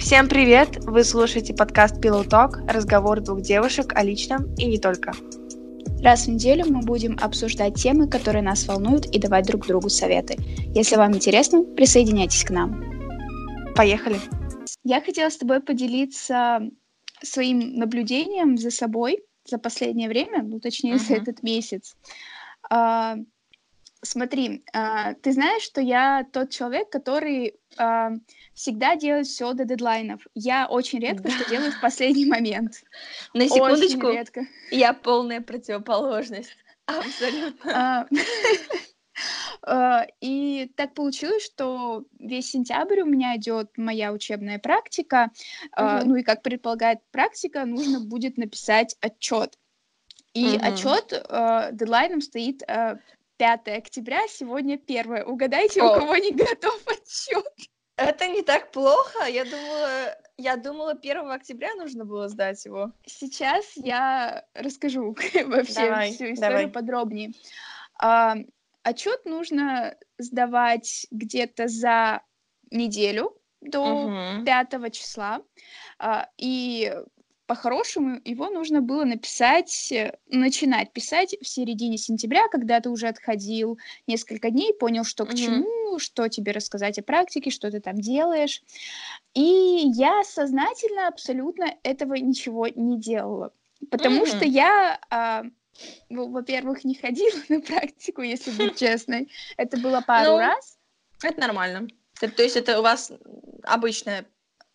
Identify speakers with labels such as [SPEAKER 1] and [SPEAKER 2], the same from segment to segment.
[SPEAKER 1] Всем привет! Вы слушаете подкаст Pillow Talk, разговор двух девушек о личном и не только.
[SPEAKER 2] Раз в неделю мы будем обсуждать темы, которые нас волнуют, и давать друг другу советы. Если вам интересно, присоединяйтесь к нам.
[SPEAKER 1] Поехали!
[SPEAKER 2] Я хотела с тобой поделиться своим наблюдением за собой за последнее время, ну точнее uh-huh. за этот месяц. А, смотри, а, ты знаешь, что я тот человек, который а, всегда делает все до дедлайнов. Я очень редко да. что делаю в последний момент.
[SPEAKER 1] На секундочку, очень редко. я полная противоположность. Абсолютно.
[SPEAKER 2] А, и так получилось, что весь сентябрь у меня идет моя учебная практика. Uh-huh. Ну и как предполагает практика, нужно будет написать отчет. И uh-huh. отчет дедлайном стоит 5 октября, сегодня 1. Угадайте, О. у кого не готов отчет.
[SPEAKER 1] Это не так плохо. Я думала, я думала, 1 октября нужно было сдать его.
[SPEAKER 2] Сейчас я расскажу вообще давай, всю историю давай. подробнее. А, отчет нужно сдавать где-то за неделю до угу. 5 числа. А, и по-хорошему его нужно было написать, э, начинать писать в середине сентября, когда ты уже отходил несколько дней, понял, что к mm-hmm. чему, что тебе рассказать о практике, что ты там делаешь. И я сознательно абсолютно этого ничего не делала, потому mm-hmm. что я, а, во-первых, не ходила на практику, если быть честной. Это было пару ну, раз.
[SPEAKER 1] Это нормально. То есть это у вас обычное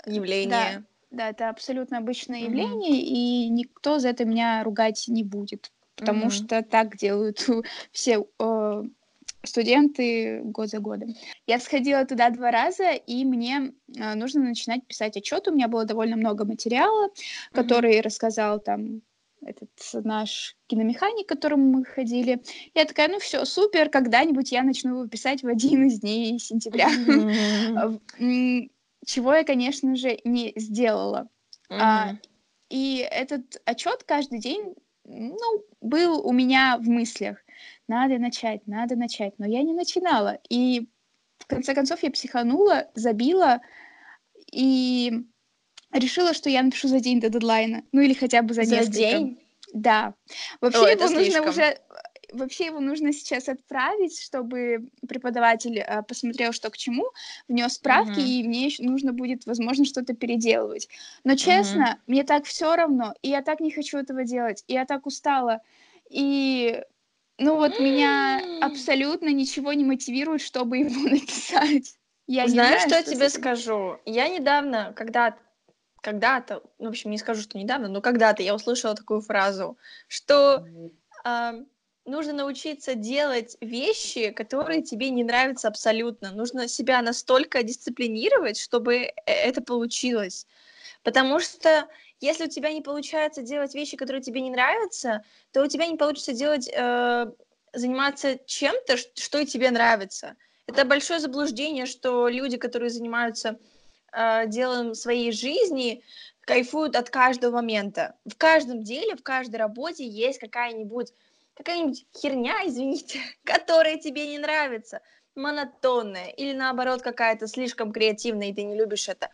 [SPEAKER 1] явление.
[SPEAKER 2] Да. Да, это абсолютно обычное mm-hmm. явление, и никто за это меня ругать не будет, потому mm-hmm. что так делают все э, студенты год за годом. Я сходила туда два раза, и мне э, нужно начинать писать отчет. У меня было довольно много материала, mm-hmm. который рассказал там этот наш киномеханик, к которому мы ходили. Я такая, ну все, супер, когда-нибудь я начну его писать в один из дней сентября. Mm-hmm чего я, конечно же, не сделала. Mm-hmm. А, и этот отчет каждый день, ну, был у меня в мыслях. Надо начать, надо начать, но я не начинала. И в конце концов я психанула, забила и решила, что я напишу за день до дедлайна, ну или хотя бы за, за несколько. день. Да. Вообще О, его нужно уже вообще его нужно сейчас отправить, чтобы преподаватель э, посмотрел, что к чему, внес справки, uh-huh. и мне еще нужно будет, возможно, что-то переделывать. Но честно, uh-huh. мне так все равно, и я так не хочу этого делать, и я так устала, и ну вот меня абсолютно ничего не мотивирует, чтобы его написать.
[SPEAKER 1] Я Знаешь, знаю, что, что я тебе скажу? Я недавно, когда когда-то, ну, в общем, не скажу, что недавно, но когда-то я услышала такую фразу, что э, нужно научиться делать вещи, которые тебе не нравятся абсолютно. Нужно себя настолько дисциплинировать, чтобы э, это получилось. Потому что если у тебя не получается делать вещи, которые тебе не нравятся, то у тебя не получится делать, э, заниматься чем-то, что и тебе нравится. Это большое заблуждение, что люди, которые занимаются э, делом своей жизни, кайфуют от каждого момента. В каждом деле, в каждой работе есть какая-нибудь какая-нибудь херня, извините, которая тебе не нравится, монотонная или наоборот какая-то слишком креативная, и ты не любишь это.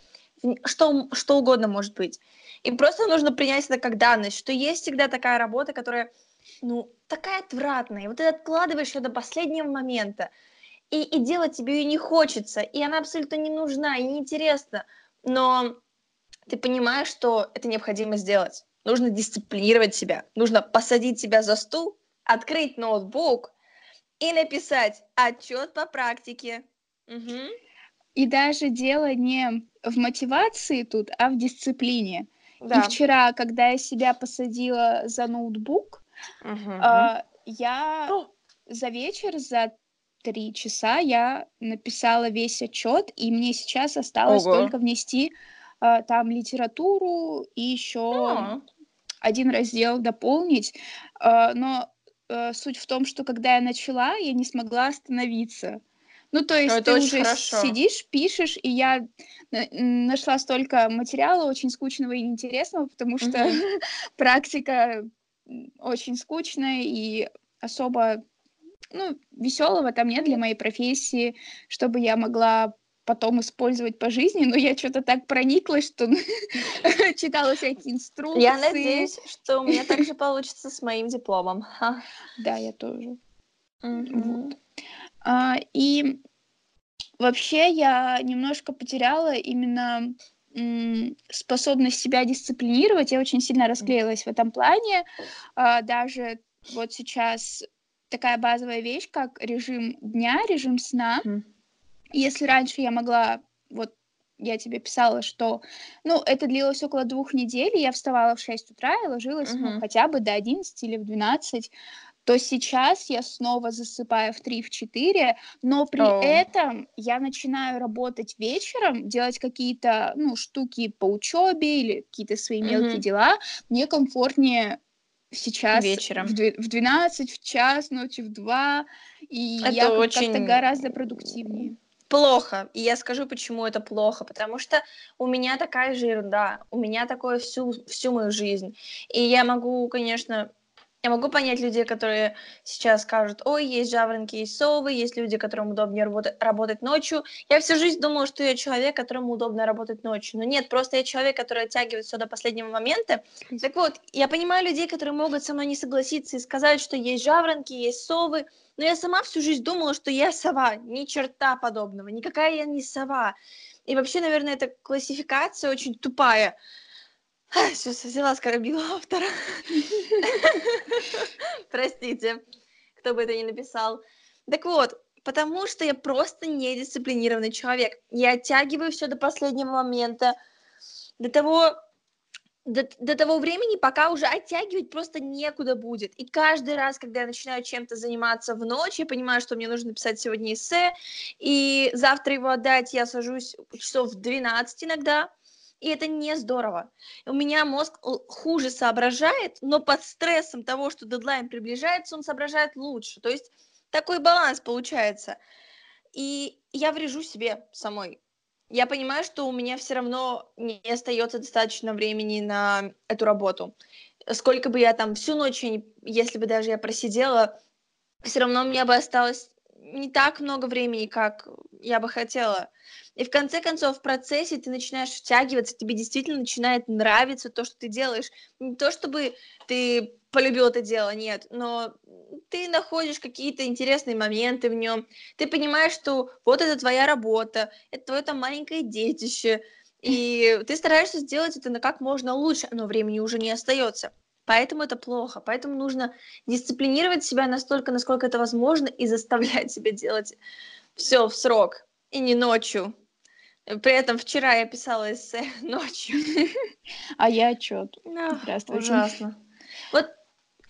[SPEAKER 1] Что, что угодно может быть. И просто нужно принять это как данность, что есть всегда такая работа, которая, ну, такая отвратная. И вот ты откладываешь ее до последнего момента. И, и делать тебе ее не хочется. И она абсолютно не нужна и неинтересна. Но ты понимаешь, что это необходимо сделать. Нужно дисциплинировать себя. Нужно посадить себя за стул открыть ноутбук и написать отчет по практике. Угу.
[SPEAKER 2] И даже дело не в мотивации тут, а в дисциплине. Да. И вчера, когда я себя посадила за ноутбук, угу. э, я О. за вечер, за три часа я написала весь отчет, и мне сейчас осталось Ого. только внести э, там литературу и еще один раздел дополнить. Э, но э, суть в том, что когда я начала, я не смогла остановиться. Ну, то есть Это ты уже хорошо. сидишь, пишешь, и я нашла столько материала очень скучного и неинтересного, потому что mm-hmm. практика очень скучная и особо ну, веселого там нет для моей профессии, чтобы я могла потом использовать по жизни, но я что-то так прониклась, что читала всякие инструкции.
[SPEAKER 1] Я надеюсь, что у меня также получится с моим дипломом.
[SPEAKER 2] Да, я тоже. Вот. А, и вообще я немножко потеряла именно способность себя дисциплинировать. Я очень сильно расклеилась в этом плане. А, даже вот сейчас такая базовая вещь, как режим дня, режим сна. Mm. Если раньше я могла, вот я тебе писала, что, ну, это длилось около двух недель, я вставала в 6 утра и ложилась, uh-huh. ну, хотя бы до 11 или в 12, то сейчас я снова засыпаю в 3 в 4, но при oh. этом я начинаю работать вечером, делать какие-то, ну, штуки по учебе или какие-то свои мелкие uh-huh. дела. Мне комфортнее сейчас вечером в, в 12, в час ночи, в 2, и это я очень... как-то гораздо продуктивнее
[SPEAKER 1] плохо. И я скажу, почему это плохо. Потому что у меня такая же ерунда. У меня такое всю, всю мою жизнь. И я могу, конечно, я могу понять людей, которые сейчас скажут, ой, есть жаворонки, есть совы, есть люди, которым удобнее работать, работать ночью. Я всю жизнь думала, что я человек, которому удобно работать ночью. Но нет, просто я человек, который оттягивает все до последнего момента. Так вот, я понимаю людей, которые могут со мной не согласиться и сказать, что есть жаворонки, есть совы, но я сама всю жизнь думала, что я сова, ни черта подобного, никакая я не сова. И вообще, наверное, эта классификация очень тупая. Сейчас взяла, оскорбила автора. Простите, кто бы это ни написал. Так вот, потому что я просто недисциплинированный человек. Я оттягиваю все до последнего момента, до того, до, до того времени, пока уже оттягивать просто некуда будет. И каждый раз, когда я начинаю чем-то заниматься в ночь, я понимаю, что мне нужно написать сегодня эссе, и завтра его отдать я сажусь часов в 12 иногда, и это не здорово. У меня мозг хуже соображает, но под стрессом того, что дедлайн приближается, он соображает лучше. То есть такой баланс получается. И я врежу себе самой. Я понимаю, что у меня все равно не остается достаточно времени на эту работу. Сколько бы я там всю ночь, если бы даже я просидела, все равно у меня бы осталось не так много времени, как я бы хотела. И в конце концов, в процессе ты начинаешь втягиваться, тебе действительно начинает нравиться то, что ты делаешь. Не то, чтобы ты полюбил это дело, нет, но ты находишь какие-то интересные моменты в нем. Ты понимаешь, что вот это твоя работа, это твое там маленькое детище, и ты стараешься сделать это на как можно лучше, но времени уже не остается. Поэтому это плохо. Поэтому нужно дисциплинировать себя настолько, насколько это возможно, и заставлять себя делать все в срок, и не ночью. При этом вчера я писала эссе ночью.
[SPEAKER 2] А я отчет.
[SPEAKER 1] Ужасно. Вот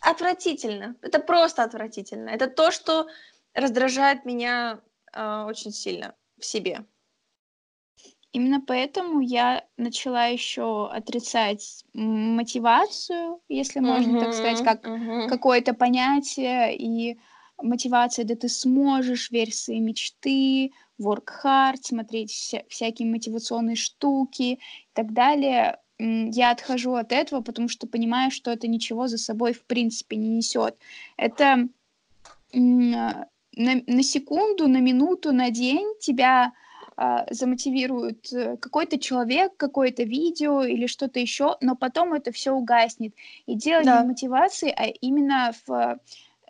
[SPEAKER 1] отвратительно. Это просто отвратительно. Это то, что раздражает меня э, очень сильно в себе.
[SPEAKER 2] Именно поэтому я начала еще отрицать мотивацию, если можно uh-huh, так сказать, как uh-huh. какое-то понятие и мотивация, да ты сможешь, верь в свои мечты, work hard, смотреть вся, всякие мотивационные штуки и так далее. Я отхожу от этого, потому что понимаю, что это ничего за собой в принципе не несет. Это на, на секунду, на минуту, на день тебя а, замотивирует э, какой-то человек, какое-то видео или что-то еще, но потом это все угаснет. И дело да. не в мотивации, а именно в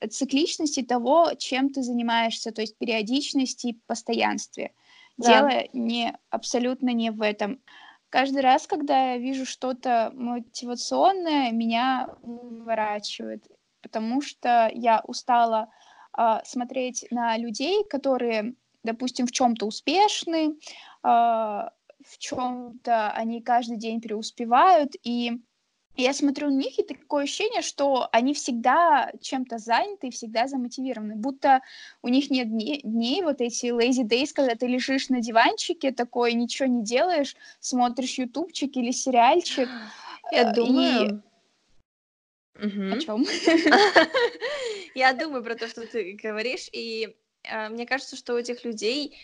[SPEAKER 2] цикличности того, чем ты занимаешься, то есть периодичности и постоянстве. Да. Дело не абсолютно не в этом. Каждый раз, когда я вижу что-то мотивационное, меня выворачивает, потому что я устала э, смотреть на людей, которые, допустим, в чем-то успешны, э, в чем-то они каждый день преуспевают, и я смотрю на них, и такое ощущение, что они всегда чем-то заняты и всегда замотивированы. Будто у них нет дней, дней, вот эти lazy days, когда ты лежишь на диванчике такой, ничего не делаешь, смотришь ютубчик или сериальчик.
[SPEAKER 1] Я думаю...
[SPEAKER 2] О чем?
[SPEAKER 1] Я думаю про то, что ты говоришь, и э, мне кажется, что у этих людей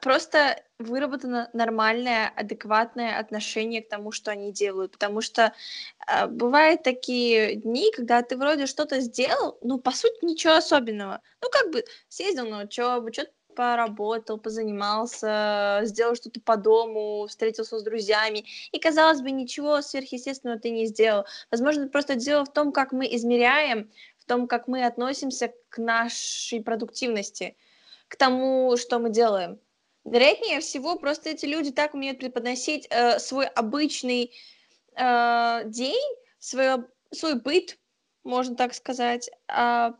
[SPEAKER 1] просто выработано нормальное, адекватное отношение к тому, что они делают, потому что э, бывают такие дни, когда ты вроде что-то сделал, ну, по сути, ничего особенного. Ну, как бы съездил на учебу, что-то поработал, позанимался, сделал что-то по дому, встретился с друзьями, и, казалось бы, ничего сверхъестественного ты не сделал. Возможно, просто дело в том, как мы измеряем, в том, как мы относимся к нашей продуктивности, к тому, что мы делаем. Вероятнее всего, просто эти люди так умеют преподносить э, свой обычный э, день, свой, свой быт, можно так сказать, э,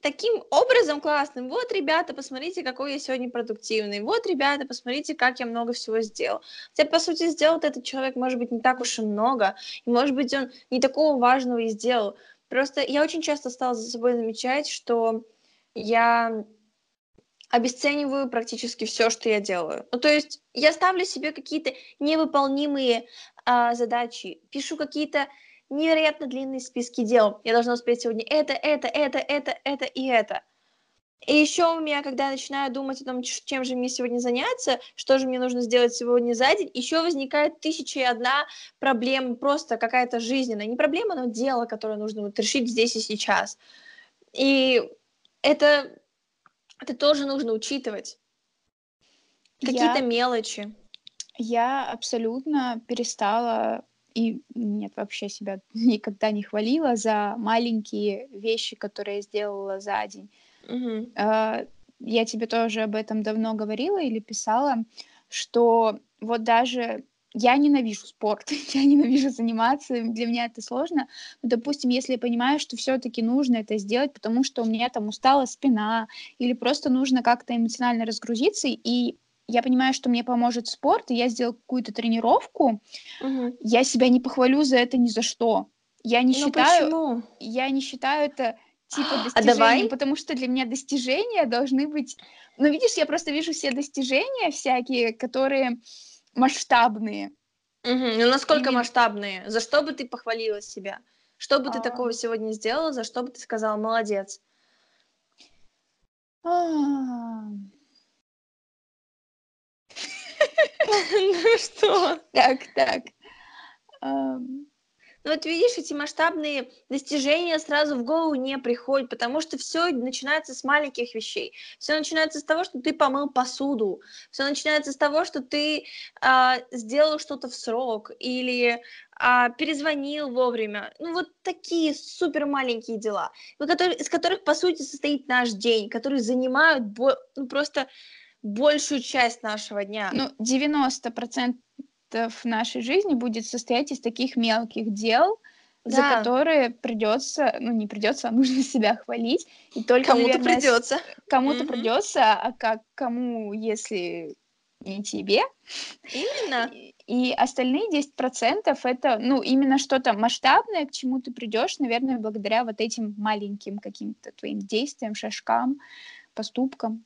[SPEAKER 1] таким образом классным. Вот, ребята, посмотрите, какой я сегодня продуктивный. Вот, ребята, посмотрите, как я много всего сделал. Хотя, по сути, сделал этот человек, может быть, не так уж и много. И, может быть, он не такого важного и сделал. Просто я очень часто стала за собой замечать, что я обесцениваю практически все, что я делаю. Ну, то есть я ставлю себе какие-то невыполнимые а, задачи, пишу какие-то невероятно длинные списки дел. Я должна успеть сегодня это, это, это, это, это и это. И еще у меня, когда я начинаю думать о том, чем же мне сегодня заняться, что же мне нужно сделать сегодня за день, еще возникает тысяча и одна проблема, просто какая-то жизненная. Не проблема, но дело, которое нужно вот решить здесь и сейчас. И это, это тоже нужно учитывать. Какие-то я, мелочи.
[SPEAKER 2] Я абсолютно перестала и нет, вообще себя никогда не хвалила за маленькие вещи, которые я сделала за день. Uh, я тебе тоже об этом давно говорила или писала, что вот даже я ненавижу спорт, я ненавижу заниматься, для меня это сложно. Но, допустим, если я понимаю, что все-таки нужно это сделать, потому что у меня там устала спина, или просто нужно как-то эмоционально разгрузиться, и я понимаю, что мне поможет спорт, и я сделаю какую-то тренировку,
[SPEAKER 1] угу.
[SPEAKER 2] я себя не похвалю за это ни за что. Я не Но ну, считаю, почему? я не считаю это типа достижением, а давай? потому что для меня достижения должны быть. Ну видишь, я просто вижу все достижения всякие, которые масштабные.
[SPEAKER 1] Угу. Ну насколько Именно... масштабные? За что бы ты похвалила себя? Что бы а... ты такого сегодня сделала? За что бы ты сказала молодец?
[SPEAKER 2] А...
[SPEAKER 1] Ну что?
[SPEAKER 2] Так, так.
[SPEAKER 1] Ну вот видишь, эти масштабные достижения сразу в голову не приходят, потому что все начинается с маленьких вещей. Все начинается с того, что ты помыл посуду. Все начинается с того, что ты а, сделал что-то в срок или а, перезвонил вовремя. Ну вот такие супер маленькие дела, из которых по сути состоит наш день, которые занимают ну, просто большую часть нашего дня.
[SPEAKER 2] Ну, 90% нашей жизни будет состоять из таких мелких дел, да. за которые придется, ну не придется, а нужно себя хвалить. И только
[SPEAKER 1] кому-то придется.
[SPEAKER 2] Кому-то mm-hmm. придется, а как кому, если не тебе.
[SPEAKER 1] Именно.
[SPEAKER 2] И, и остальные 10% это, ну, именно что-то масштабное, к чему ты придешь, наверное, благодаря вот этим маленьким каким-то твоим действиям, шажкам, поступкам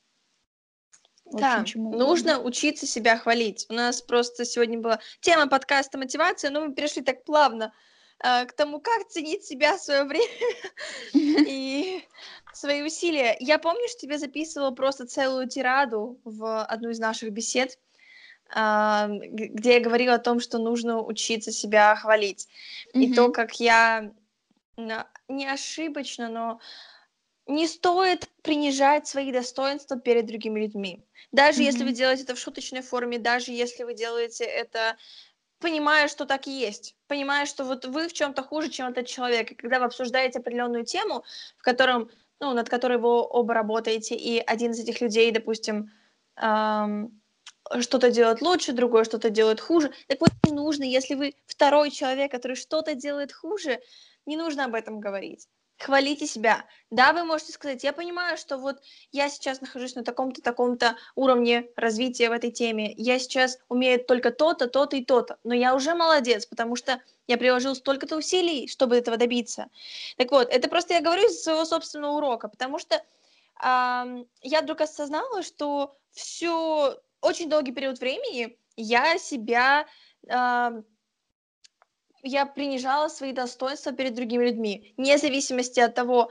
[SPEAKER 1] да, нужно учиться себя хвалить. У нас просто сегодня была тема подкаста мотивация, но мы перешли так плавно э, к тому, как ценить себя, свое время и свои усилия. Я помню, что тебе записывала просто целую тираду в одну из наших бесед, э, где я говорила о том, что нужно учиться себя хвалить. И то, как я не ошибочно, но не стоит принижать свои достоинства перед другими людьми. Даже mm-hmm. если вы делаете это в шуточной форме, даже если вы делаете это понимая, что так и есть, понимая, что вот вы в чем-то хуже, чем этот человек. И когда вы обсуждаете определенную тему, в котором, ну, над которой вы оба работаете, и один из этих людей, допустим, эм, что-то делает лучше, другой что-то делает хуже. Так вот, не нужно, если вы второй человек, который что-то делает хуже, не нужно об этом говорить хвалите себя. Да, вы можете сказать, я понимаю, что вот я сейчас нахожусь на таком-то, таком-то уровне развития в этой теме, я сейчас умею только то-то, то-то и то-то, но я уже молодец, потому что я приложил столько-то усилий, чтобы этого добиться. Так вот, это просто я говорю из своего собственного урока, потому что э, я вдруг осознала, что все очень долгий период времени я себя э, я принижала свои достоинства перед другими людьми, вне зависимости от того,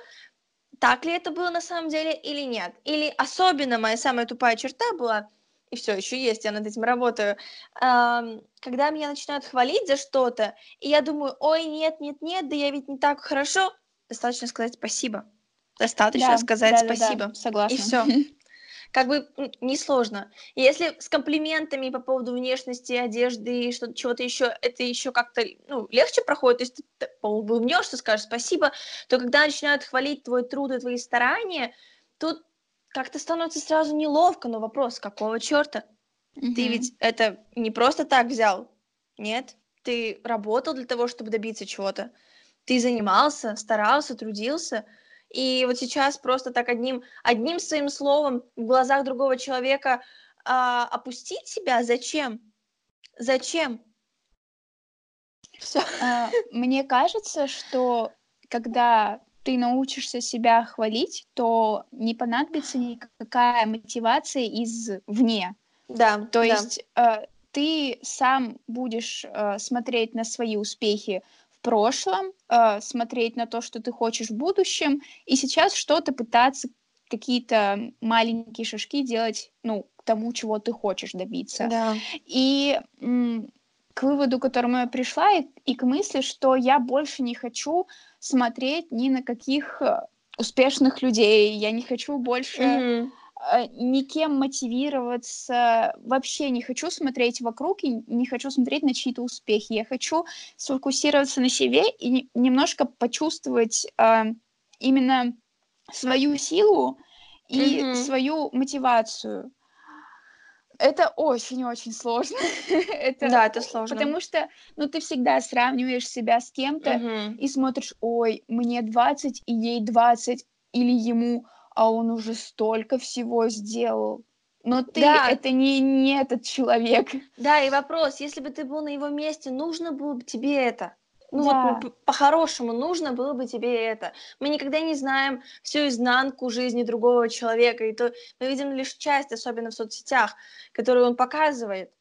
[SPEAKER 1] так ли это было на самом деле или нет. Или особенно моя самая тупая черта была, и все еще есть, я над этим работаю, эм, когда меня начинают хвалить за что-то, и я думаю, ой, нет, нет, нет, да я ведь не так хорошо, достаточно сказать спасибо. Достаточно да, сказать да, спасибо. Да, да,
[SPEAKER 2] согласна.
[SPEAKER 1] И все. как бы несложно. Если с комплиментами по поводу внешности, одежды и что-то чего-то еще, это еще как-то ну, легче проходит, то есть ты улыбнешься, скажешь спасибо, то когда начинают хвалить твой труд и твои старания, тут как-то становится сразу неловко, но вопрос, какого черта? Mm-hmm. Ты ведь это не просто так взял, нет? Ты работал для того, чтобы добиться чего-то. Ты занимался, старался, трудился, и вот сейчас просто так одним, одним своим словом в глазах другого человека а, опустить себя, зачем? Зачем?
[SPEAKER 2] Все. А, мне кажется, что когда ты научишься себя хвалить, то не понадобится никакая мотивация извне.
[SPEAKER 1] Да.
[SPEAKER 2] То есть э, ты сам будешь э, смотреть на свои успехи в прошлом, э, смотреть на то, что ты хочешь в будущем, и сейчас что-то пытаться какие-то маленькие шажки делать, ну, к тому, чего ты хочешь добиться.
[SPEAKER 1] Да.
[SPEAKER 2] И м- к выводу, к которому я пришла, и, и к мысли, что я больше не хочу смотреть ни на каких э, успешных людей, я не хочу больше mm-hmm. Э, никем мотивироваться, вообще не хочу смотреть вокруг и не хочу смотреть на чьи-то успехи. Я хочу сфокусироваться на себе и немножко почувствовать э, именно свою силу и mm-hmm. свою мотивацию это очень-очень сложно.
[SPEAKER 1] это, да, это сложно.
[SPEAKER 2] Потому что, ну, ты всегда сравниваешь себя с кем-то угу. и смотришь, ой, мне 20, и ей 20, или ему, а он уже столько всего сделал. Но ты да. это не, не этот человек.
[SPEAKER 1] Да, и вопрос, если бы ты был на его месте, нужно было бы тебе это? Ну да. вот по-хорошему нужно было бы тебе это. Мы никогда не знаем всю изнанку жизни другого человека, и то мы видим лишь часть, особенно в соцсетях, которую он показывает.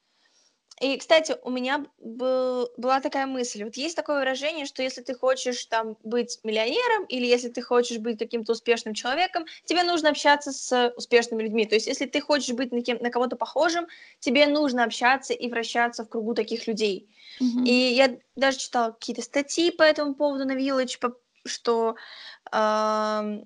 [SPEAKER 1] И, кстати, у меня был, была такая мысль. Вот есть такое выражение, что если ты хочешь там быть миллионером или если ты хочешь быть каким-то успешным человеком, тебе нужно общаться с успешными людьми. То есть если ты хочешь быть на, кем, на кого-то похожим, тебе нужно общаться и вращаться в кругу таких людей. Mm-hmm. И я даже читала какие-то статьи по этому поводу на Village, что э,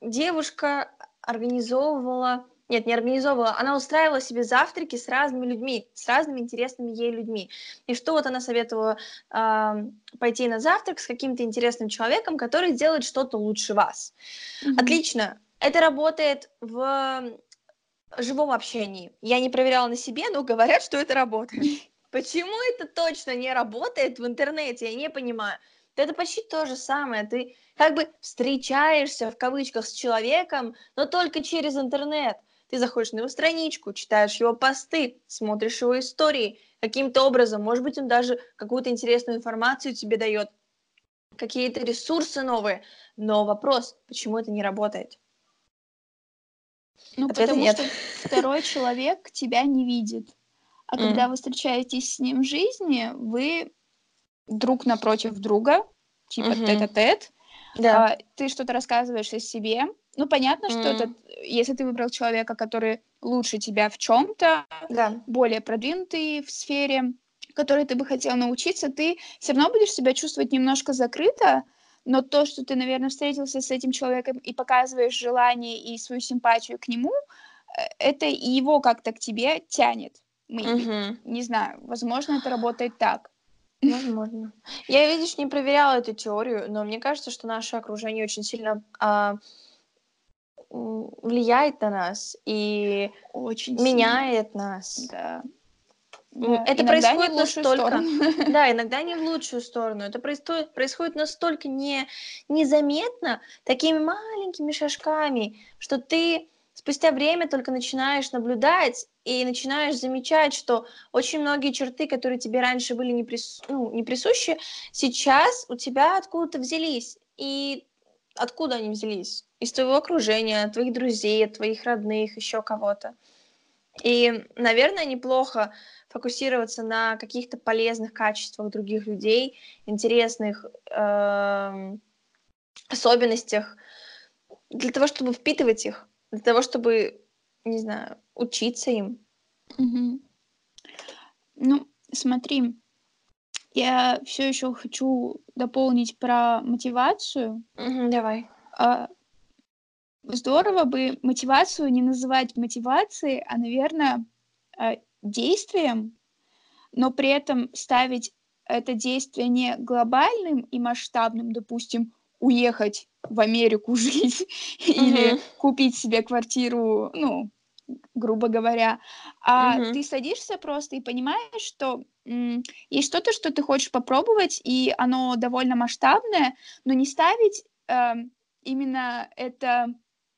[SPEAKER 1] девушка организовывала нет, не организовывала, она устраивала себе завтраки с разными людьми, с разными интересными ей людьми. И что вот она советовала э, пойти на завтрак с каким-то интересным человеком, который делает что-то лучше вас. Mm-hmm. Отлично. Это работает в живом общении. Я не проверяла на себе, но говорят, что это работает. Почему это точно не работает в интернете, я не понимаю. Это почти то же самое. Ты как бы встречаешься в кавычках с человеком, но только через интернет. Ты заходишь на его страничку, читаешь его посты, смотришь его истории, каким-то образом, может быть, он даже какую-то интересную информацию тебе дает, какие-то ресурсы новые. Но вопрос, почему это не работает?
[SPEAKER 2] Ну, Ответа потому нет. что второй человек тебя не видит. А mm. когда вы встречаетесь с ним в жизни, вы друг напротив друга, типа mm-hmm. тет-а-тет, да. а, ты что-то рассказываешь о себе, ну, понятно, что mm. это, если ты выбрал человека, который лучше тебя в чем-то,
[SPEAKER 1] да.
[SPEAKER 2] более продвинутый в сфере, которой ты бы хотел научиться, ты все равно будешь себя чувствовать немножко закрыто, но то, что ты, наверное, встретился с этим человеком и показываешь желание и свою симпатию к нему, э, это его как-то к тебе тянет. Mm-hmm. Не знаю, возможно, это работает так.
[SPEAKER 1] Возможно. Я, видишь, не проверяла эту теорию, но мне кажется, что наше окружение очень сильно а, влияет на нас и
[SPEAKER 2] Очень
[SPEAKER 1] меняет сильно. нас.
[SPEAKER 2] Да.
[SPEAKER 1] Да, это происходит настолько, да, иногда не в лучшую сторону. Это происходит, происходит настолько не незаметно, такими маленькими шажками, что ты спустя время только начинаешь наблюдать и начинаешь замечать, что очень многие черты, которые тебе раньше были не, прису, ну, не присущи, сейчас у тебя откуда-то взялись. И откуда они взялись? Из твоего окружения, твоих друзей, твоих родных, еще кого-то. И, наверное, неплохо фокусироваться на каких-то полезных качествах других людей, интересных э, особенностях, для того, чтобы впитывать их, для того, чтобы, не знаю, учиться им.
[SPEAKER 2] Угу. Ну, смотри, я все еще хочу дополнить про мотивацию.
[SPEAKER 1] Угу, давай.
[SPEAKER 2] А, здорово бы мотивацию не называть мотивацией, а, наверное, э, действием, но при этом ставить это действие не глобальным и масштабным, допустим, уехать в Америку жить или купить себе квартиру, ну, грубо говоря, а ты садишься просто и понимаешь, что есть что-то, что ты хочешь попробовать, и оно довольно масштабное, но не ставить э, именно это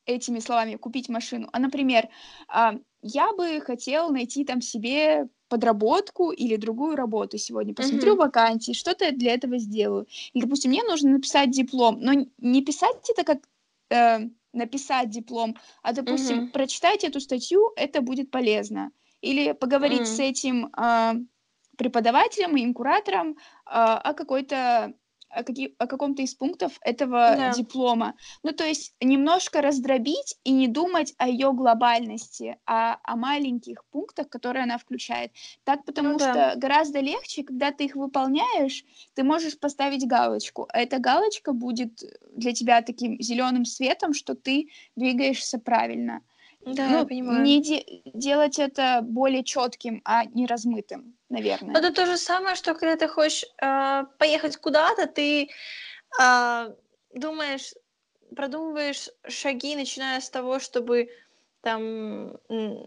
[SPEAKER 2] этими словами купить машину, а, например, э, я бы хотел найти там себе подработку или другую работу сегодня, посмотрю mm-hmm. вакансии, что-то для этого сделаю. Или, допустим, мне нужно написать диплом, но не писать это как э, написать диплом, а, допустим, mm-hmm. прочитать эту статью, это будет полезно. Или поговорить mm-hmm. с этим э, преподавателем, моим куратором э, о какой-то о, какие, о каком-то из пунктов этого да. диплома. Ну, то есть немножко раздробить и не думать о ее глобальности, а о маленьких пунктах, которые она включает. Так, потому ну, что да. гораздо легче, когда ты их выполняешь, ты можешь поставить галочку. А эта галочка будет для тебя таким зеленым светом, что ты двигаешься правильно.
[SPEAKER 1] Да, ну, я понимаю.
[SPEAKER 2] Не де- делать это более четким, а не размытым, наверное.
[SPEAKER 1] Это то же самое, что когда ты хочешь э, поехать куда-то, ты э, думаешь, продумываешь шаги, начиная с того, чтобы там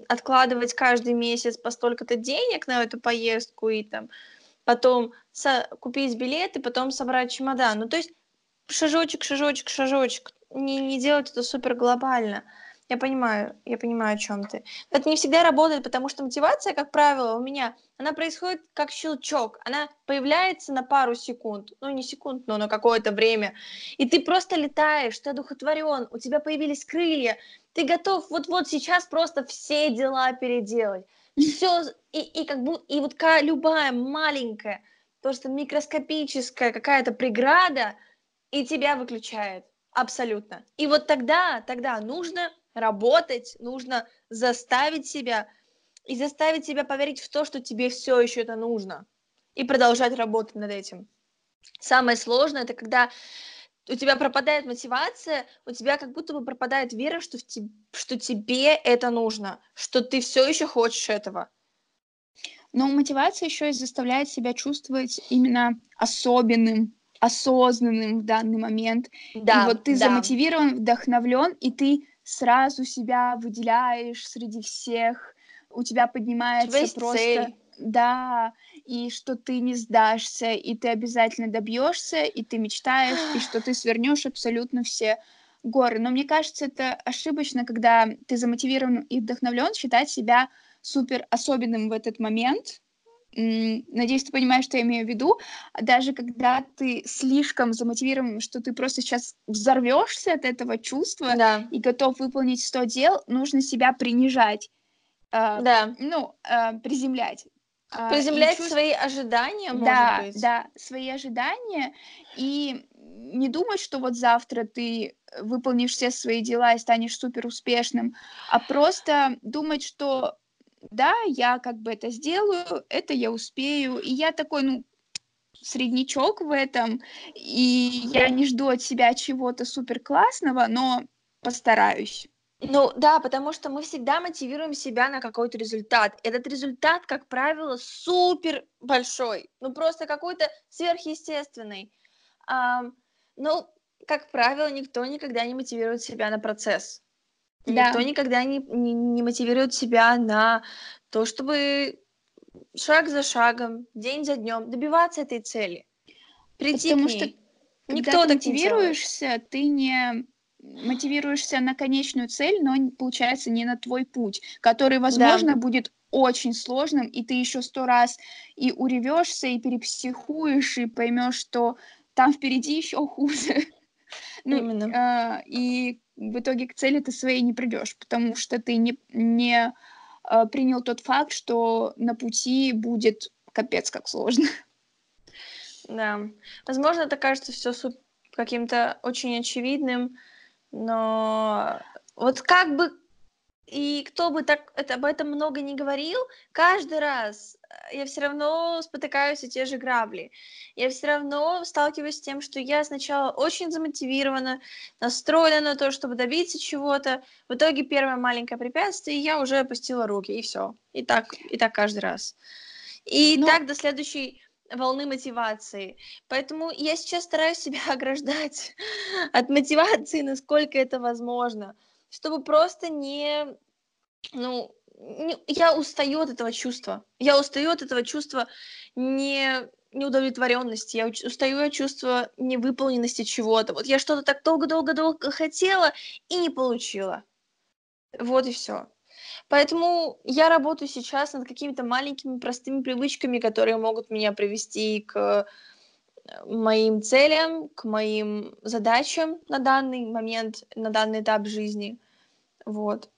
[SPEAKER 1] откладывать каждый месяц по столько-то денег на эту поездку и там потом со- купить билеты, потом собрать чемодан. Ну, то есть шажочек, шажочек, шажочек. Не, не делать это супер глобально. Я понимаю, я понимаю, о чем ты. Это не всегда работает, потому что мотивация, как правило, у меня, она происходит как щелчок. Она появляется на пару секунд, ну не секунд, но на какое-то время. И ты просто летаешь, ты одухотворен, у тебя появились крылья, ты готов вот-вот сейчас просто все дела переделать. Все, и, и как бы, и вот любая маленькая, просто микроскопическая какая-то преграда, и тебя выключает. Абсолютно. И вот тогда, тогда нужно работать, нужно заставить себя и заставить себя поверить в то, что тебе все еще это нужно, и продолжать работать над этим. Самое сложное это когда у тебя пропадает мотивация, у тебя как будто бы пропадает вера, что, в te, что тебе это нужно, что ты все еще хочешь этого.
[SPEAKER 2] Но мотивация еще и заставляет себя чувствовать именно особенным, осознанным в данный момент. Да, и вот ты да. замотивирован, вдохновлен, и ты сразу себя выделяешь среди всех, у тебя поднимается у просто... Цель. Да, и что ты не сдашься, и ты обязательно добьешься, и ты мечтаешь, и что ты свернешь абсолютно все горы. Но мне кажется, это ошибочно, когда ты замотивирован и вдохновлен, считать себя супер особенным в этот момент, Надеюсь, ты понимаешь, что я имею в виду. Даже когда ты слишком замотивирован, что ты просто сейчас взорвешься от этого чувства да. и готов выполнить 100 дел, нужно себя принижать. Э, да. Ну, э, приземлять.
[SPEAKER 1] А, приземлять чувств... свои ожидания, может
[SPEAKER 2] да,
[SPEAKER 1] быть.
[SPEAKER 2] Да, свои ожидания. И не думать, что вот завтра ты выполнишь все свои дела и станешь супер успешным, а просто думать, что да, я как бы это сделаю, это я успею. И я такой, ну, среднячок в этом, и я не жду от себя чего-то супер классного, но постараюсь.
[SPEAKER 1] Ну да, потому что мы всегда мотивируем себя на какой-то результат. Этот результат, как правило, супер большой, ну просто какой-то сверхъестественный. А, ну, как правило, никто никогда не мотивирует себя на процесс. Да. Никто никогда не, не, не мотивирует себя на то, чтобы шаг за шагом, день за днем добиваться этой цели.
[SPEAKER 2] Прийти Потому к ней. что Никто когда ты мотивируешься, ты не мотивируешься на конечную цель, но получается не на твой путь, который, возможно, да. будет очень сложным, и ты еще сто раз и уревешься, и перепсихуешь, и поймешь, что там впереди еще хуже. Ну, Именно. Э, и в итоге к цели ты своей не придешь, потому что ты не, не э, принял тот факт, что на пути будет капец как сложно.
[SPEAKER 1] Да. Возможно, это кажется все каким-то очень очевидным, но вот как бы и кто бы так это, об этом много не говорил, каждый раз э, я все равно спотыкаюсь о те же грабли. Я все равно сталкиваюсь с тем, что я сначала очень замотивирована, настроена на то, чтобы добиться чего-то. В итоге первое маленькое препятствие, и я уже опустила руки, и все. И так, и так каждый раз. И Но... так до следующей волны мотивации. Поэтому я сейчас стараюсь себя ограждать от мотивации, насколько это возможно, чтобы просто не, ну, не, я устаю от этого чувства. Я устаю от этого чувства не неудовлетворенности, я устаю от чувства невыполненности чего-то. Вот я что-то так долго-долго-долго хотела и не получила. Вот и все. Поэтому я работаю сейчас над какими-то маленькими простыми привычками, которые могут меня привести к моим целям, к моим задачам на данный момент, на данный этап жизни. Вот.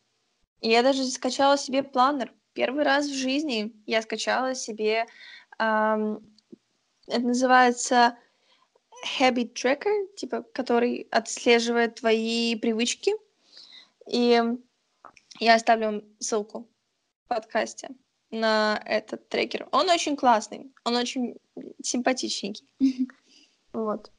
[SPEAKER 1] И я даже скачала себе планер. Первый раз в жизни я скачала себе, эм, это называется habit tracker, типа, который отслеживает твои привычки. И я оставлю ссылку в подкасте на этот трекер. Он очень классный, он очень симпатичненький. Вот.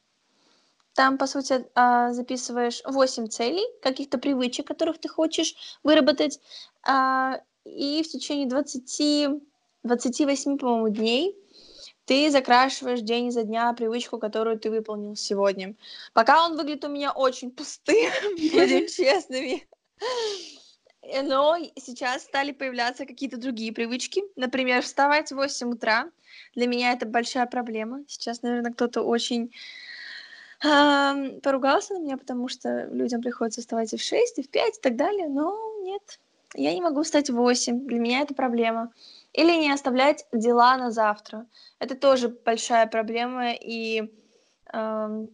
[SPEAKER 1] Там, по сути, а, записываешь 8 целей, каких-то привычек, которых ты хочешь выработать, а, и в течение 20, 28, по-моему, дней ты закрашиваешь день за дня привычку, которую ты выполнил сегодня. Пока он выглядит у меня очень пустым, будем честными. Э, но сейчас стали появляться какие-то другие привычки. Например, вставать в 8 утра. Для меня это большая проблема. Сейчас, наверное, кто-то очень э, поругался на меня, потому что людям приходится вставать и в 6, и в 5, и так далее. Но нет, я не могу встать в 8. Для меня это проблема. Или не оставлять дела на завтра. Это тоже большая проблема. И э,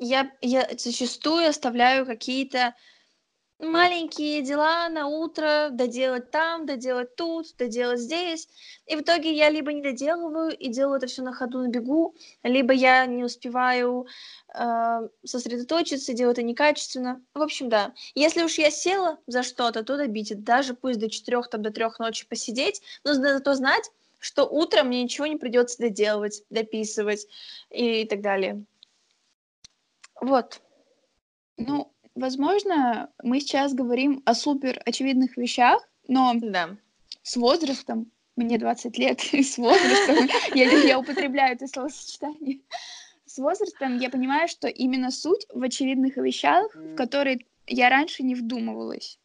[SPEAKER 1] я, я зачастую оставляю какие-то маленькие дела на утро, доделать там, доделать тут, доделать здесь. И в итоге я либо не доделываю и делаю это все на ходу, на бегу, либо я не успеваю э, сосредоточиться, делаю это некачественно. В общем, да. Если уж я села за что-то, то добить это. Даже пусть до четырех, там, до трех ночи посидеть, но зато знать, что утром мне ничего не придется доделывать, дописывать и так далее. Вот.
[SPEAKER 2] Ну, возможно, мы сейчас говорим о супер очевидных вещах, но
[SPEAKER 1] да.
[SPEAKER 2] с возрастом, мне 20 лет, и с возрастом, я, я употребляю это словосочетание, с возрастом я понимаю, что именно суть в очевидных вещах, в которые я раньше не вдумывалась.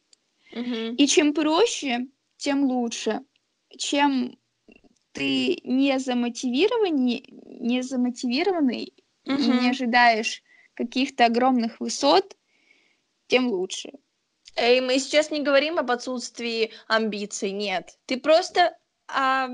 [SPEAKER 1] Mm-hmm.
[SPEAKER 2] И чем проще, тем лучше. Чем ты не замотивированный, не замотивированный mm-hmm. и не ожидаешь каких-то огромных высот, тем лучше.
[SPEAKER 1] Эй, мы сейчас не говорим об отсутствии амбиций, нет. Ты просто а,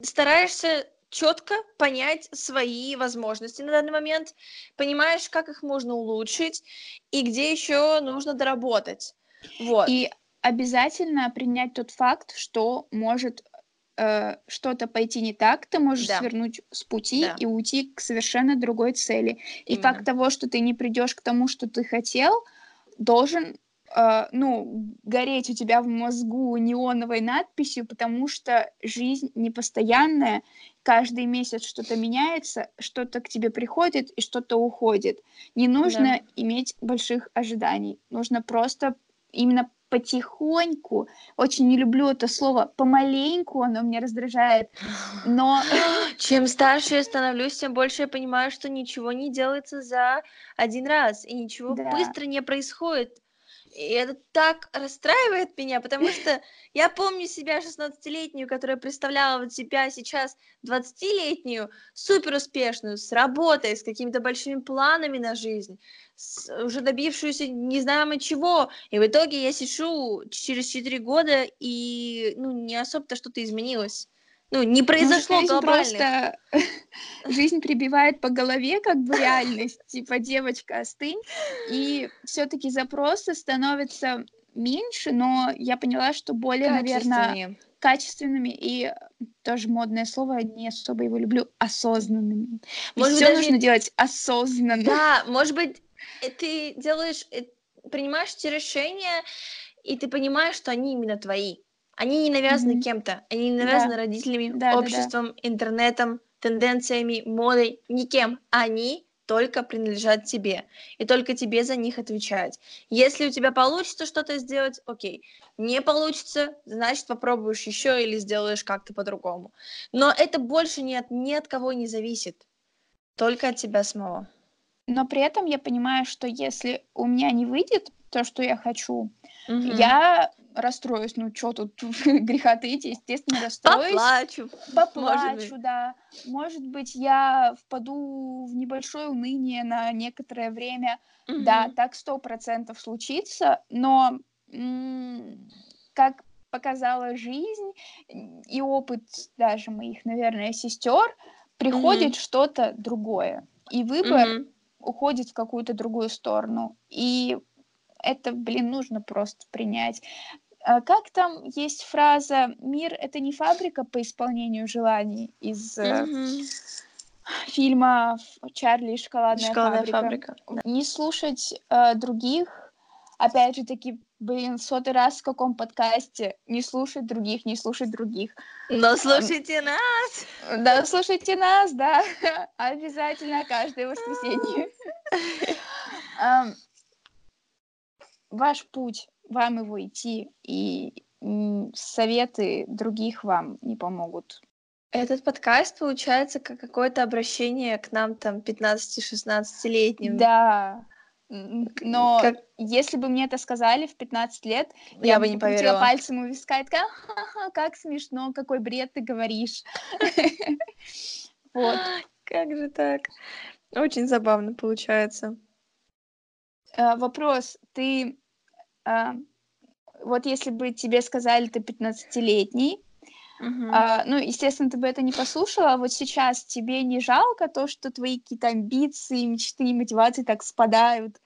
[SPEAKER 1] стараешься четко понять свои возможности на данный момент, понимаешь, как их можно улучшить и где еще нужно доработать. Вот.
[SPEAKER 2] И обязательно принять тот факт, что может э, что-то пойти не так, ты можешь да. свернуть с пути да. и уйти к совершенно другой цели. И Именно. факт того, что ты не придешь к тому, что ты хотел, должен Uh, ну, гореть у тебя в мозгу неоновой надписью, потому что жизнь непостоянная, каждый месяц что-то меняется, что-то к тебе приходит и что-то уходит. Не нужно да. иметь больших ожиданий, нужно просто именно потихоньку, очень не люблю это слово, помаленьку, оно меня раздражает, но...
[SPEAKER 1] Чем старше я становлюсь, тем больше я понимаю, что ничего не делается за один раз, и ничего да. быстро не происходит. И это так расстраивает меня, потому что я помню себя 16-летнюю, которая представляла вот себя сейчас 20-летнюю, супер успешную, с работой, с какими-то большими планами на жизнь, уже добившуюся не знаемо чего. И в итоге я сижу через 4 года, и ну, не особо-то что-то изменилось. Ну, не произошло Может,
[SPEAKER 2] глобально. Просто жизнь прибивает по голове как бы реальность, типа девочка остынь, и все-таки запросы становятся меньше, но я поняла, что более, наверное, качественными и тоже модное слово, не особо его люблю, осознанными. Может все даже... нужно делать осознанно.
[SPEAKER 1] Да, может быть, ты делаешь, э, принимаешь эти решения и ты понимаешь, что они именно твои. Они не навязаны mm-hmm. кем-то, они не навязаны да. родителями, да, обществом, да, да. интернетом, тенденциями, модой, никем. Они только принадлежат тебе, и только тебе за них отвечать. Если у тебя получится что-то сделать, окей. Не получится, значит попробуешь еще или сделаешь как-то по-другому. Но это больше ни от, ни от кого не зависит, только от тебя самого.
[SPEAKER 2] Но при этом я понимаю, что если у меня не выйдет то, что я хочу, угу. я расстроюсь. Ну, что тут греха таить, естественно, расстроюсь.
[SPEAKER 1] Поплачу.
[SPEAKER 2] Поплачу, да. Может быть, я впаду в небольшое уныние на некоторое время. Угу. Да, так сто процентов случится, но как показала жизнь и опыт даже моих, наверное, сестер, приходит mm что-то другое. И выбор mm уходит в какую-то другую сторону. И это, блин, нужно просто принять. А как там есть фраза «Мир — это не фабрика по исполнению желаний» из mm-hmm. фильма «Чарли и шоколадная, шоколадная фабрика». фабрика. Не слушать э, других, опять же таки, блин, сотый раз в каком подкасте не слушать других, не слушать других.
[SPEAKER 1] Но слушайте нас!
[SPEAKER 2] Да, слушайте нас, да, обязательно каждое воскресенье. Ваш путь вам его идти, и советы других вам не помогут.
[SPEAKER 1] Этот подкаст получается как какое-то обращение к нам там 15-16-летним.
[SPEAKER 2] Да. Но как... если бы мне это сказали в 15 лет,
[SPEAKER 1] я, я бы не поверила.
[SPEAKER 2] пальцем у виска и такая, ха-ха, как смешно, какой бред ты говоришь.
[SPEAKER 1] Вот. Как же так? Очень забавно получается.
[SPEAKER 2] Э, вопрос. Ты а, вот если бы тебе сказали, ты 15-летний, Uh-huh. А, ну, естественно, ты бы это не послушала, а вот сейчас тебе не жалко то, что твои какие-то амбиции, мечты и мотивации так спадают?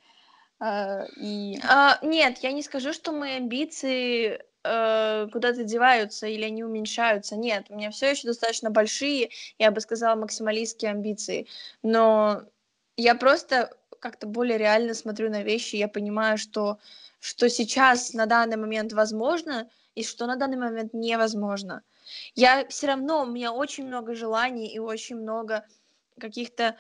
[SPEAKER 2] А, и...
[SPEAKER 1] а, нет, я не скажу, что мои амбиции э, куда-то деваются или они уменьшаются. Нет, у меня все еще достаточно большие, я бы сказала, максималистские амбиции. Но я просто как-то более реально смотрю на вещи, я понимаю, что что сейчас на данный момент возможно и что на данный момент невозможно. Я все равно, у меня очень много желаний и очень много каких-то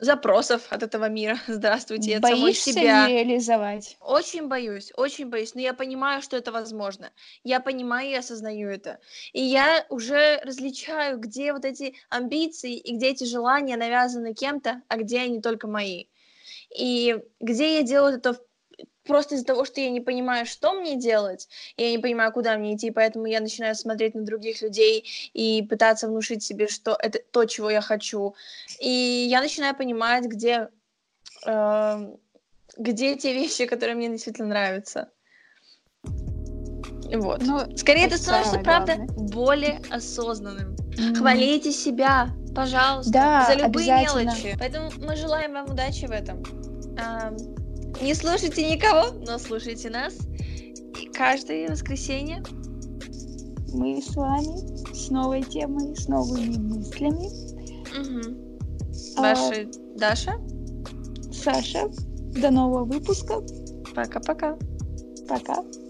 [SPEAKER 1] запросов от этого мира. Здравствуйте, от
[SPEAKER 2] Боишься
[SPEAKER 1] самой себя.
[SPEAKER 2] реализовать?
[SPEAKER 1] Очень боюсь, очень боюсь, но я понимаю, что это возможно. Я понимаю и осознаю это. И я уже различаю, где вот эти амбиции и где эти желания навязаны кем-то, а где они только мои. И где я делаю это просто из-за того, что я не понимаю, что мне делать, я не понимаю, куда мне идти, поэтому я начинаю смотреть на других людей и пытаться внушить себе, что это то, чего я хочу. И я начинаю понимать, где, э, где те вещи, которые мне действительно нравятся. Вот. Ну, Скорее, это становится, правда, более осознанным. Mm-hmm. Хвалите себя, пожалуйста, да, за любые мелочи. Поэтому мы желаем вам удачи в этом. Не слушайте никого, но слушайте нас. И каждое воскресенье
[SPEAKER 2] мы с вами с новой темой, с новыми мыслями.
[SPEAKER 1] Угу. Ваша а... Даша?
[SPEAKER 2] Саша. До нового выпуска.
[SPEAKER 1] Пока-пока.
[SPEAKER 2] Пока. -пока. Пока.